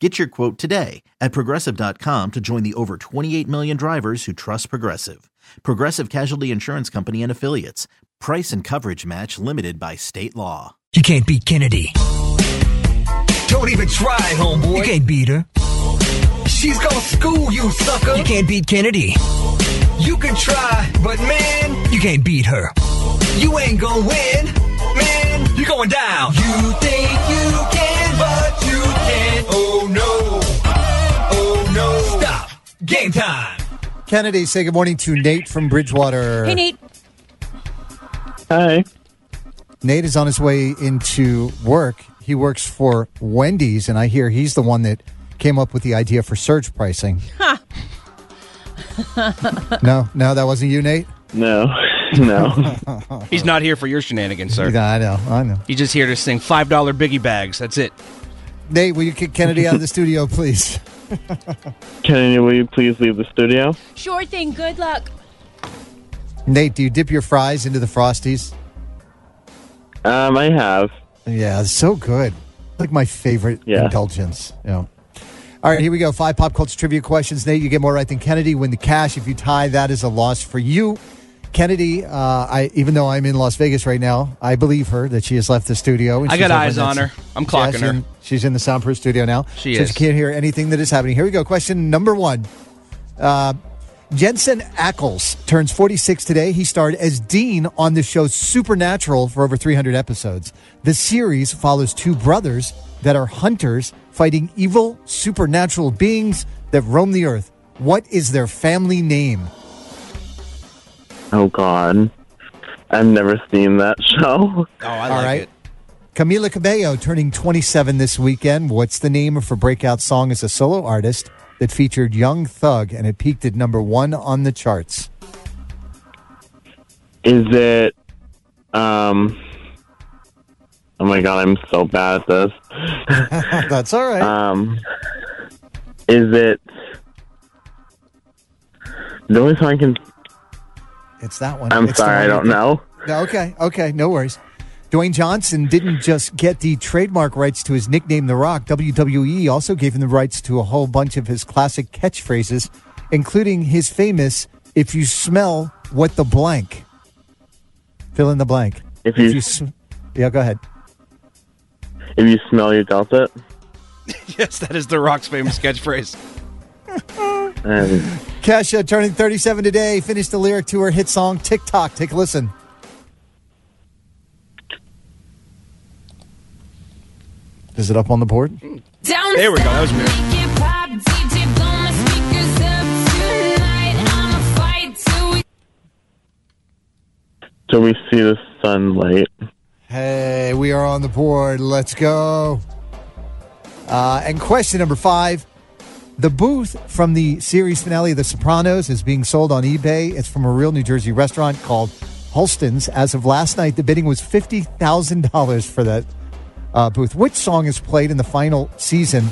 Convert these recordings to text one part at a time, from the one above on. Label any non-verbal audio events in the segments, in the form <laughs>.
Get your quote today at progressive.com to join the over 28 million drivers who trust Progressive. Progressive Casualty Insurance Company and Affiliates. Price and coverage match limited by state law. You can't beat Kennedy. Don't even try, homeboy. You can't beat her. She's gonna school you, sucker. You can't beat Kennedy. You can try, but man, You can't beat her. you ain't gonna win. Man, you're going down. You think you can, Game time. Kennedy, say good morning to Nate from Bridgewater. Hey, Nate. Hi. Nate is on his way into work. He works for Wendy's, and I hear he's the one that came up with the idea for surge pricing. <laughs> no, no, that wasn't you, Nate. No. <laughs> No. <laughs> He's not here for your shenanigans, sir. Yeah, I know, I know. He's just here to sing five dollar biggie bags. That's it. Nate, will you kick Kennedy out of the studio, please? Kennedy, will you please leave the studio? Sure thing. Good luck. Nate, do you dip your fries into the Frosties? Um, I have. Yeah, it's so good. Like my favorite Yeah. indulgence. Yeah. All right, here we go. Five pop culture trivia questions. Nate, you get more right than Kennedy. Win the cash. If you tie, that is a loss for you. Kennedy, uh, I even though I'm in Las Vegas right now, I believe her that she has left the studio. I got eyes on her. I'm clocking her. in- she's in the soundproof studio now. She so is. you can't hear anything that is happening. Here we go. Question number one. Uh, Jensen Ackles turns 46 today. He starred as Dean on the show Supernatural for over 300 episodes. The series follows two brothers that are hunters fighting evil supernatural beings that roam the earth. What is their family name? Oh, God. I've never seen that <laughs> show. Oh, I All like right. it. Camila Cabello turning 27 this weekend. What's the name of her breakout song as a solo artist that featured Young Thug and it peaked at number one on the charts? Is it, um, oh my God, I'm so bad at this. <laughs> That's all right. Um, is it, the only song I can, it's that one. I'm It's sorry, I don't you- know. No, Okay, okay, no worries. Dwayne Johnson didn't just get the trademark rights to his nickname, The Rock. WWE also gave him the rights to a whole bunch of his classic catchphrases, including his famous "If you smell what the blank." Fill in the blank. If you, sm- yeah, go ahead. if you smell, your dealt it. <laughs> Yes, that is the Rock's famous catchphrase. <laughs> And Kesha turning 37 today. Finished the lyric to her hit song TikTok. Take a listen. Is it up on the board? Down. There we go. That was weird. till we see the sunlight. Hey, we are on the board. Let's go. Uh, and question number five. The booth from the series finale of The Sopranos is being sold on eBay. It's from a real New Jersey restaurant called Holsten's. As of last night, the bidding was $50,000 for that uh, booth. Which song is played in the final season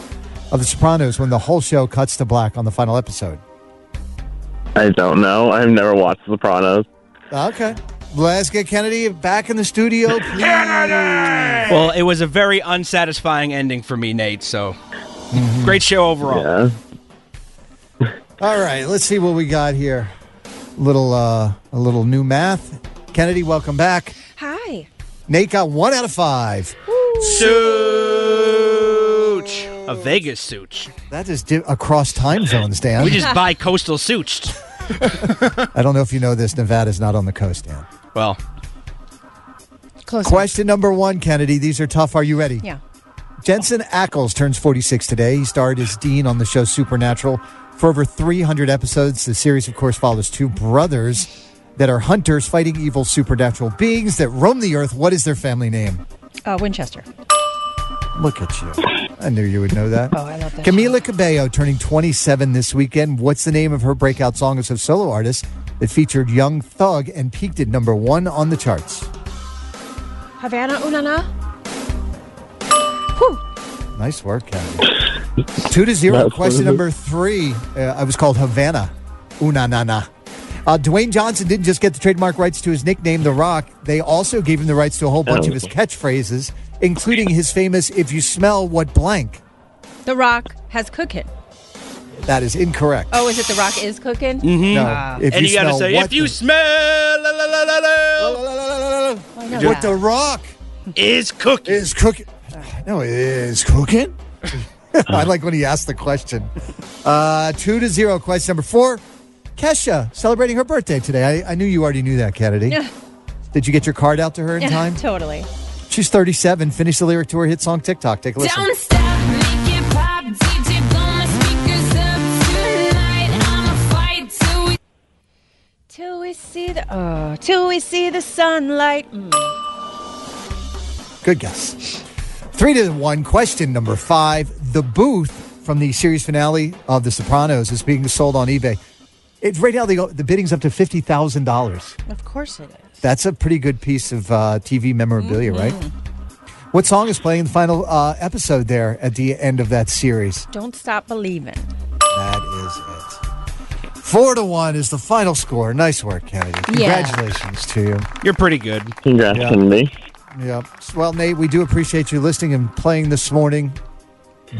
of The Sopranos when the whole show cuts to black on the final episode? I don't know. I've never watched The Sopranos. Okay. Let's get Kennedy back in the studio, please. Well, it was a very unsatisfying ending for me, Nate. So, great show overall. Yeah. <laughs> All right, let's see what we got here. Little uh a little new math. Kennedy, welcome back. Hi. Nate got one out of five. Such a Vegas such. That is di- across time zones, Dan. We just buy coastal suits. <laughs> I don't know if you know this. Nevada's not on the coast, Dan. Well, Close. Question number one, Kennedy. These are tough. Are you ready? Yeah. Jensen Ackles turns 46 today. He starred as Dean on the show Supernatural for over 300 episodes. The series, of course, follows two brothers that are hunters fighting evil supernatural beings that roam the earth. What is their family name? Uh, Winchester. Look at you. I knew you would know that. Oh, I love that. Camila Cabello turning 27 this weekend. What's the name of her breakout song as a solo artist that featured Young Thug and peaked at number one on the charts? Havana Unana. Nice work, Kennedy. Two to zero. That's Question number three. Uh, I was called Havana. Una na na. Uh, Dwayne Johnson didn't just get the trademark rights to his nickname, The Rock. They also gave him the rights to a whole bunch of his catchphrases, including his famous "If you smell what blank." The Rock has cooking. That is incorrect. Oh, is it The Rock is cooking? no. If and you, gotta say, what if you the- smell la, la, la, la, la, I know what that. The Rock is cooking. is cooking. No, it is cooking. <laughs> I like when he asked the question. Uh, two to zero. Question number four. Kesha celebrating her birthday today. I, I knew you already knew that, Kennedy. Yeah. Did you get your card out to her in Yeah, time? totally. She's 37. Finished the lyric to her hit song TikTok. Take a listen. Don't stop, make it pop, DJ blow my speakers up tonight. I'ma fight till we Till we see the oh, till we see the sunlight. Mm. Good guess. Three to one. Question number five. The booth from the series finale of The Sopranos is being sold on eBay. It's right now the the bidding's up to fifty thousand dollars. Of course it is. That's a pretty good piece of uh, TV memorabilia, right? Mm-hmm. What song is playing in the final uh, episode there at the end of that series? Don't stop believing. That is it. Four to one is the final score. Nice work, Kennedy. Yeah. Congratulations to you. You're pretty good. Congrats, Yeah. Kennedy. Yep. Well, Nate, we do appreciate you listening and playing this morning.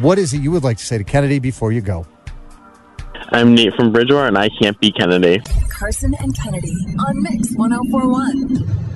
What is it you would like to say to Kennedy before you go? I'm Nate from Bridgewater, and I can't be Kennedy. Carson and Kennedy on Mix 1041.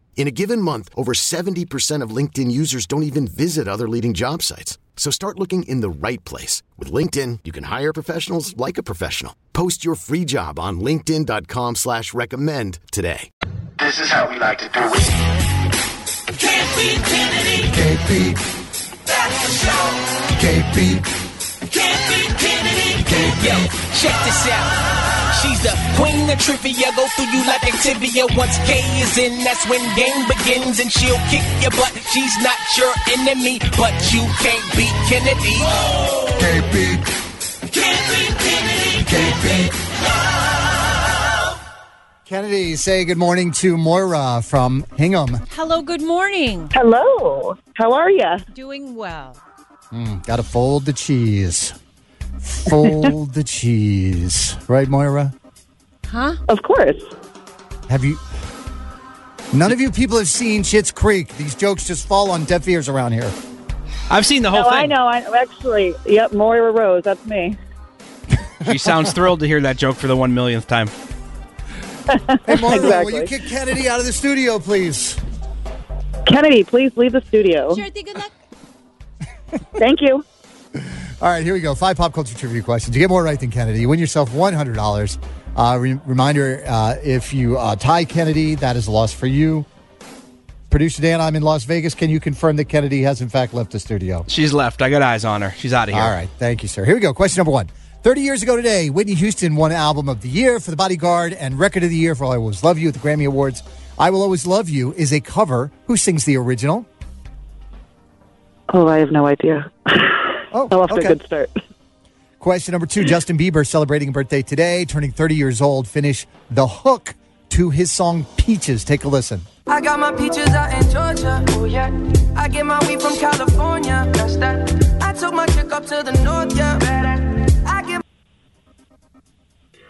In a given month, over 70% of LinkedIn users don't even visit other leading job sites. So start looking in the right place. With LinkedIn, you can hire professionals like a professional. Post your free job on linkedin.com slash recommend today. This is how we like to do it. Can't beat Kennedy. Can't beat. That's the show. Can't beat. Can't beat Kennedy. Can't Yo, check this out. She's the queen of trivia. Go through you like Activia. Once K is in, that's when game begins, and she'll kick your butt. She's not your enemy, but you can't beat Kennedy. Can't beat. Can't beat Kennedy. Can't beat. Kennedy, say good morning to Moira from Hingham. Hello, good morning. Hello. How are you? Doing well. Mm, gotta fold the cheese. Fold the cheese. Right, Moira? Huh? Of course. Have you. None of you people have seen Schitt's Creek. These jokes just fall on deaf ears around here. I've seen the whole oh, thing. I know. I actually. Yep, Moira Rose. That's me. She sounds <laughs> thrilled to hear that joke for the one millionth time. Hey, Moira, Exactly. will you kick Kennedy out of the studio, please? Kennedy, please leave the studio. Sure, good luck. Thank you. All right, here we go. Five pop culture trivia questions. You get more right than Kennedy. You win yourself one hundred dollars. Uh, re- reminder: uh, if you uh, tie Kennedy, that is a loss for you. Producer Dan, I'm in Las Vegas. Can you confirm that Kennedy has in fact left the studio? She's left. I got eyes on her. She's out of here. All right, thank you, sir. Here we go. Question number one. 30 years ago today, Whitney Houston won Album of the Year for The Bodyguard and Record of the Year for All I Will Always Love You at the Grammy Awards. I Will Always Love You is a cover. Who sings the original? Oh, I have no idea. <laughs> Oh, I'm off to okay. a good start. Question number two Justin Bieber celebrating a birthday today, turning 30 years old. Finish the hook to his song Peaches. Take a listen. I got my peaches out in Georgia. Oh yeah. I get my weed from California. That's that. I took my chick up to the north. Yeah. I get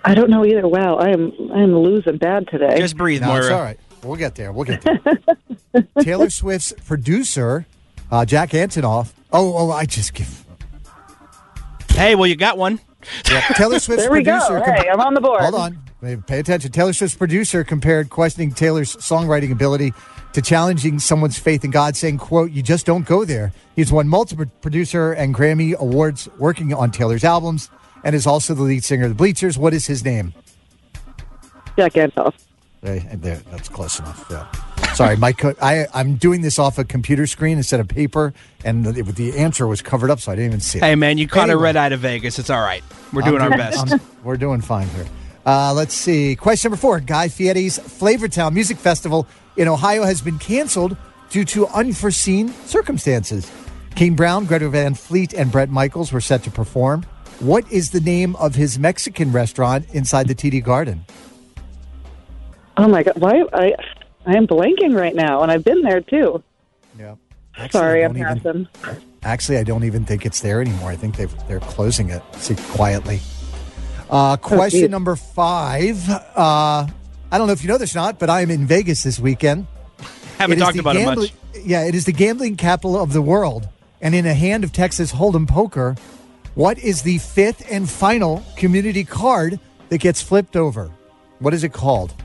I don't know either. Wow, I am I am losing bad today. Just breathe, No, Moira. it's all right. We'll get there. We'll get there. <laughs> Taylor Swift's producer, uh, Jack Antonoff. Oh, oh, I just give. Hey, well, you got one. Yeah, Taylor <laughs> Swift's There we go. producer. Hey, I'm on the board. Hold on. Pay attention. Taylor Swift's producer compared questioning Taylor's songwriting ability to challenging someone's faith in God, saying, quote, you just don't go there. He's won multiple producer and Grammy awards working on Taylor's albums and is also the lead singer of the Bleachers. What is his name? Jack Antonoff. Hey, there, that's close enough. Yeah. Sorry, my co- I I'm doing this off a computer screen instead of paper, and the, the answer was covered up, so I didn't even see it. Hey, man, you caught a Anyway. red eye to Vegas. It's all right. We're I'm doing our best. I'm- we're doing fine here. Uh, let's see. Question number four: Guy Fieri's Flavortown Music Festival in Ohio has been canceled due to unforeseen circumstances. Kane Brown, Greta Van Fleet, and Bret Michaels were set to perform. What is the name of his Mexican restaurant inside the TD Garden? Oh my god, why I I am blanking right now, and I've been there too. Yeah. Sorry, I I'm don't even- passing. Actually, I don't even think it's there anymore. I think they've, they're closing it see, quietly. Uh, question geez. number five. Uh, I don't know if you know this or not, but I am in Vegas this weekend. Haven't It is talked the about it much. Yeah, it is the gambling capital of the world. And in a hand of Texas Hold'em poker, what is the fifth and final community card that gets flipped over? What is it called?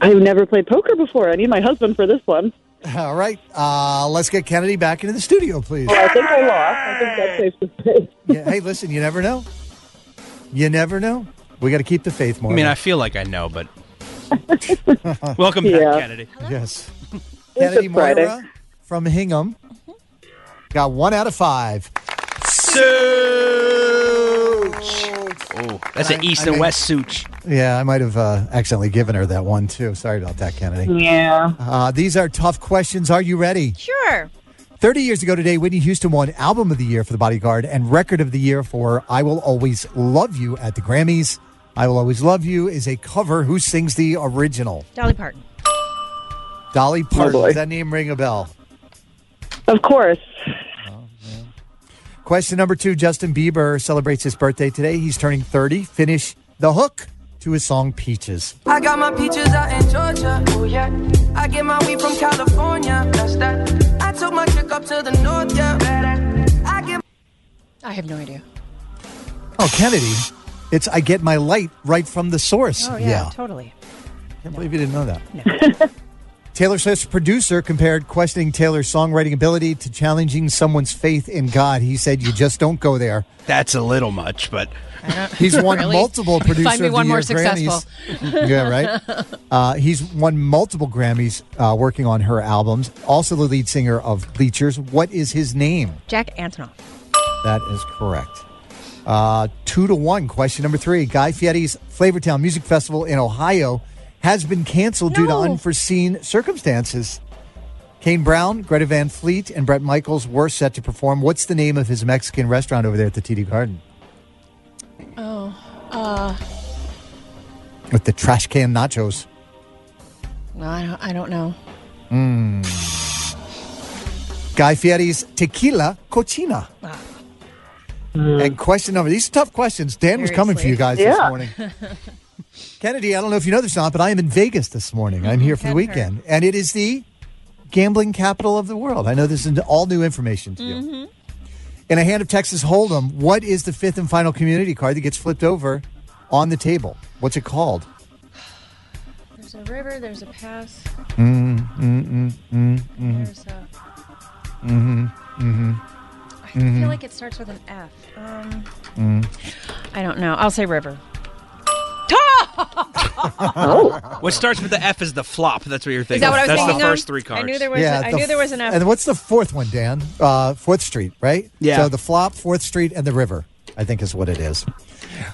I've never played poker before. I need my husband for this one. All right, uh, let's get Kennedy back into the studio, please. Well, I think I lost. I think that's safe to say. Yeah, hey, listen, you never know. You never know. We got to keep the faith more. I mean, I feel like I know, but <laughs> welcome back, Yeah. Kennedy. yes. It's Kennedy a Moira from Hingham got one out of five. Oh, that's an east I and mean- west such. Yeah, I might have uh, accidentally given her that one too. Sorry about that, Kennedy. Yeah. Uh, these are tough questions. Are you ready? Sure. 30 years ago today, Whitney Houston won Album of the Year for The Bodyguard and Record of the Year for I Will Always Love You at the Grammys. I Will Always Love You is a cover. Who sings the original? Dolly Parton. Dolly Parton. boy. Does that name ring a bell? Of course. Question number two Justin Bieber celebrates his birthday today. He's turning 30. Finish the hook to his song Peaches. I got my peaches out in Georgia. Oh yeah. I get my weed from California. That's that. I took my chick up to the north. Yeah. I get I have no idea. Oh, Kennedy. It's I Get My Light right from the source. Oh yeah, totally. I Can't believe you didn't know that. <laughs> Taylor Swift's producer compared questioning Taylor's songwriting ability to challenging someone's faith in God. He said, "You just don't go there." That's a little much, but He's <laughs> won Really? multiple producer Find me of the one year more successful. Grammys. <laughs> yeah, right. Uh, he's won multiple Grammys uh, working on her albums. Also, the lead singer of Bleachers. What is his name? Jack Antonoff. That is correct. Uh, two to one. Question number three. Guy Fieri's Flavortown Music Festival in Ohio has been canceled due to unforeseen circumstances. Kane Brown, Greta Van Fleet, and Bret Michaels were set to perform. What's the name of his Mexican restaurant over there at the TD Garden Oh, uh, with the trash can nachos? no, I don't, I don't know. Hmm. Guy Fieri's Tequila Cocina. Ah. Hmm. And question number these are tough questions. Dan was coming for you guys this morning. <laughs> Kennedy, I don't know if you know this or not, but I am in Vegas this morning. I'm here for the weekend, and it is the gambling capital of the world. I know this is all new information to you. In a hand of Texas Hold'em, what is the fifth and final community card that gets flipped over on the table? What's it called? There's a river. There's a pass. Mm, mm, mm, mm, mm. There's a. Mm-hmm. Mm-hmm. I feel like it starts with an F. Um. I don't know. I'll say river. What starts with the F is the flop. That's what you're thinking. Is that what I was That's thinking the of? first three cards. I knew there was. Yeah, a, I the knew there was an F. And what's the fourth one, Dan? Uh, Fourth Street, right? Yeah. So the flop, Fourth Street, and the river. I think is what it is.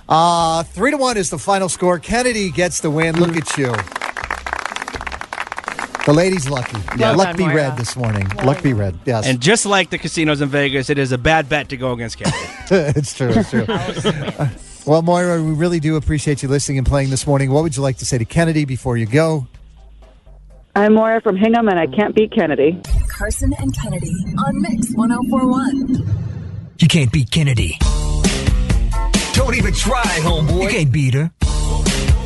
Uh, three to one is the final score. Kennedy gets the win. Look at you. The lady's lucky. Yeah, Well luck be red this morning. luck be red. Yes, And just like the casinos in Vegas, it is a bad bet to go against Kennedy. <laughs> it's true. It's true. <laughs> well, Moira, we really do appreciate you listening and playing this morning. What would you like to say to Kennedy before you go? I'm Moira from Hingham, and I can't beat Kennedy. Carson and Kennedy on Mix 1041. You can't beat Kennedy. Don't even try, homeboy. You can't beat her.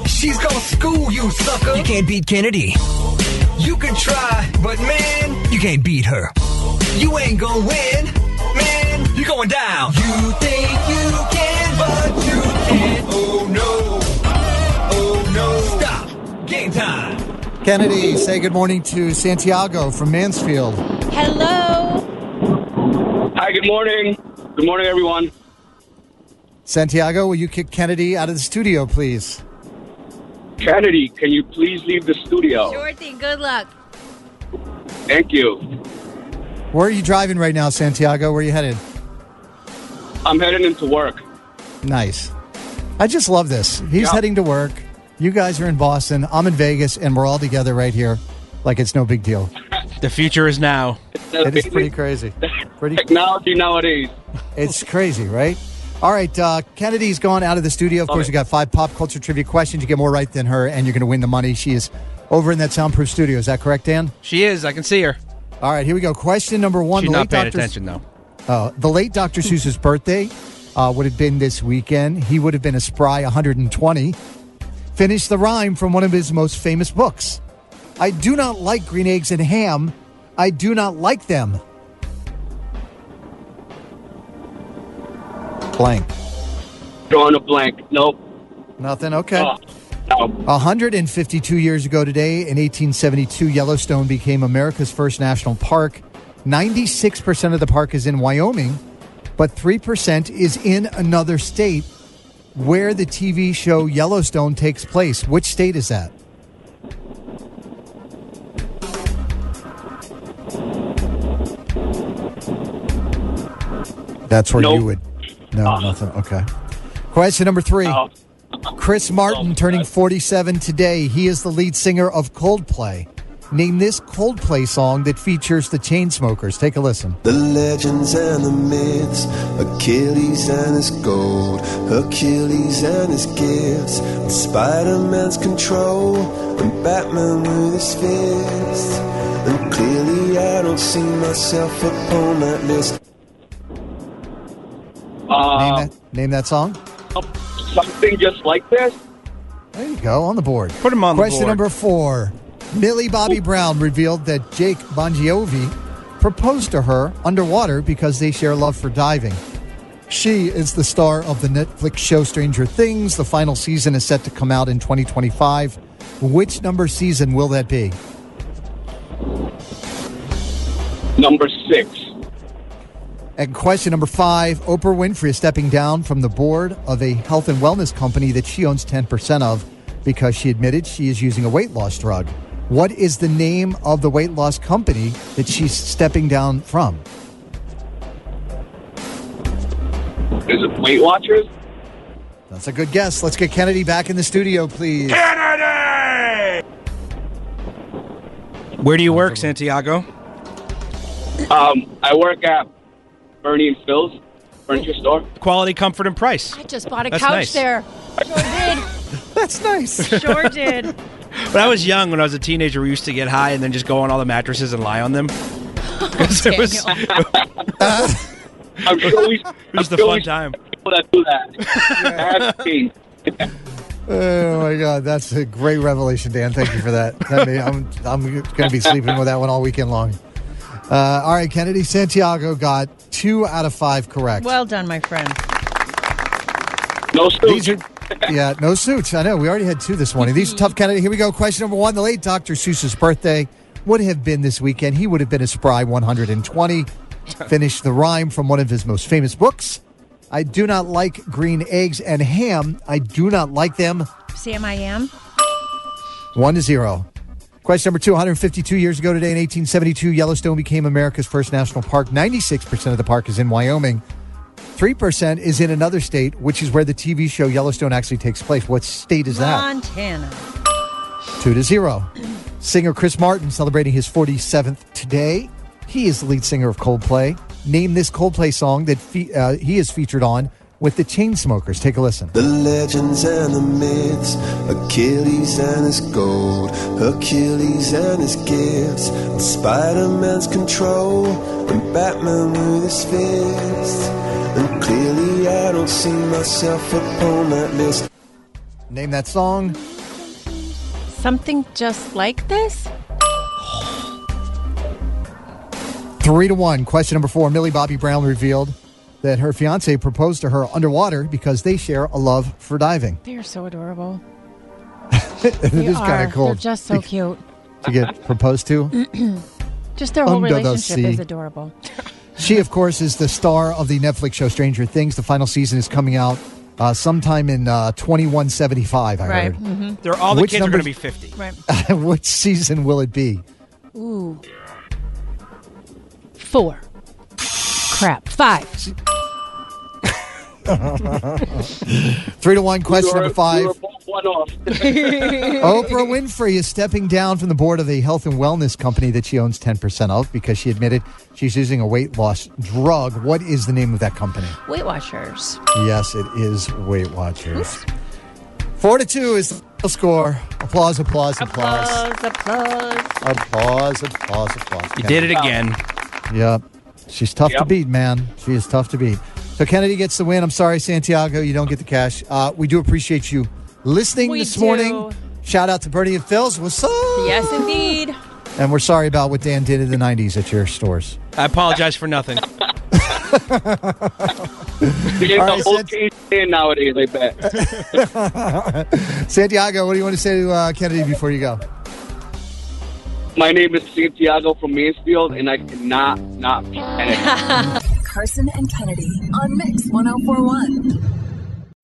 She's gonna school you, sucker. You can't beat Kennedy. You can try, but man, You can't beat her. you ain't gonna win. Man, you're going down. You think you can, but you can't. Oh no. Oh no. Stop. Game time. Kennedy, say good morning to Santiago from Mansfield. Hello. Hi, good morning. Good morning, everyone. Santiago, will you kick Kennedy out of the studio, please? Kennedy, can you please leave the studio? Sure thing. Good luck. Thank you. Where are you driving right now, Santiago? Where are you headed? I'm heading into work. Nice. I just love this. He's Yeah. heading to work. You guys are in Boston. I'm in Vegas, and we're all together right here, like it's no big deal. The future is now. It is pretty crazy. <laughs> Pretty Technology nowadays. It's crazy, right? All right, uh, Kennedy's gone out of the studio. Of course, you got five pop culture trivia questions. You get more right than her, and you're going to win the money. She is over in that soundproof studio. Is that correct, Dan? She is. I can see her. All right, here we go. Question number one. She's The not late paying Dr. attention though. Uh, the late Dr. Seuss's birthday uh, would have been this weekend. He would have been a spry 120. Finished the rhyme from one of his most famous books. I do not like green eggs and ham. I do not like them. Blank. Drawing a blank. Nope. Nothing. Okay. Oh, no. 152 years ago today, in 1872, Yellowstone became America's first national park. 96% of the park is in Wyoming, but 3% is in another state where the TV show Yellowstone takes place. Which state is that? That's where Nope. you would. No, uh-huh. nothing. Okay. Question number three. Uh-huh. Chris Martin oh, turning 47 today. He is the lead singer of Coldplay. Name this Coldplay song that features the Chainsmokers. Take a listen. The legends and the myths, Achilles and his gold, Achilles and his gifts, and Spider Man's control, and Batman with his fist. And clearly, I don't see myself upon that list. Uh, name, that, name that song. Something just like this? There you go, on the board. Put him on Question the board. number four. Millie Bobby Brown revealed that Jake Bongiovi proposed to her underwater because they share love for diving. She is the star of the Netflix show Stranger Things. The final season is set to come out in 2025. Which number season will that be? Number six. And question number five Oprah Winfrey is stepping down from the board of a health and wellness company that she owns 10% of because she admitted she is using a weight loss drug. What is the name of the weight loss company that she's stepping down from? Is it Weight Watchers? That's a good guess. Let's get Kennedy back in the studio, please. Kennedy! Where do you work, Santiago? Um, I work at Bernie and Phyl's furniture store. Quality, comfort, and price. I just bought a That's couch nice. there. <laughs> Sure did. That's nice. Sure did. <laughs> When I was young, when I was a teenager, we used to get high and then just go on all the mattresses and lie on them. <laughs> 'Cause <laughs> <laughs> it was, I'm sure we. it was the I'm sure fun we time. People that do that. I. Oh my God, that's a great revelation, Dan. Thank you for that. That may- I'm I'm going to be sleeping with that one all weekend long. Uh, all right, Kennedy Santiago got two out of five correct. Well done, my friend. No These are, yeah, no suits. I know. We already had two this morning. These are tough, <laughs> Kennedy. Here we go. Question number one. The late Dr. Seuss's birthday would have been this weekend, he would have been a spry 120. Finished the rhyme from one of his most famous books. I do not like green eggs and ham. I do not like them. Sam, I am. One to zero. Question number two 152 years ago today in 1872, Yellowstone became America's first national park. 96% of the park is in Wyoming. 3% is in another state, which is where the TV show Yellowstone actually takes place. What state is that? Montana. Two to zero. Singer Chris Martin celebrating his 47th today. He is the lead singer of Coldplay. Name this Coldplay song that fe- uh, he is featured on with the Chainsmokers. Take a listen. The legends and the myths, Achilles and his gold, Achilles and his gifts, and Spider Man's control, and Batman with his fist. And clearly, I don't see myself upon that list. Name that song. Something just like this? Three to one. Question number four. Millie Bobby Brown revealed that her fiance proposed to her underwater because they share a love for diving. They are so adorable. <laughs> it They is kind of cool They're just so cute. to get proposed to. <clears throat> Just their whole Under relationship sea. is adorable. She, of course, is the star of the Netflix show Stranger Things. The final season is coming out uh, sometime in uh, 2175, I right. heard. hmm They're all the Which kids are going to be 50. Right. <laughs> Which season will it be? Ooh. Four. Crap. Five. <laughs> Three to one. Question number five. We were both one off. <laughs> Oprah Winfrey is stepping down from the board of a health and wellness company that she owns 10% of because she admitted she's using a weight loss drug. What is the name of that company? Weight Watchers. Yes, it is Weight Watchers. Four to two is the score. Applause, applause, applause. Applause, applause. Applause, applause, applause. You did it again. Yep. She's tough to beat, man. She is tough to beat. So Kennedy gets the win. I'm sorry, Santiago, you don't get the cash. Uh, we do appreciate you listening We this do. morning. Shout out to Bernie and Phyl's. What's up? Yes, indeed. And we're sorry about what Dan did in the 90s at your stores. I apologize for nothing. <laughs> You're getting All the right, whole Sid. in nowadays, I bet. <laughs> Santiago, what do you want to say to uh, Kennedy before you go? My name is Santiago from Mansfield, and I cannot not be Kennedy. <laughs> Carson and Kennedy on Mix 1041.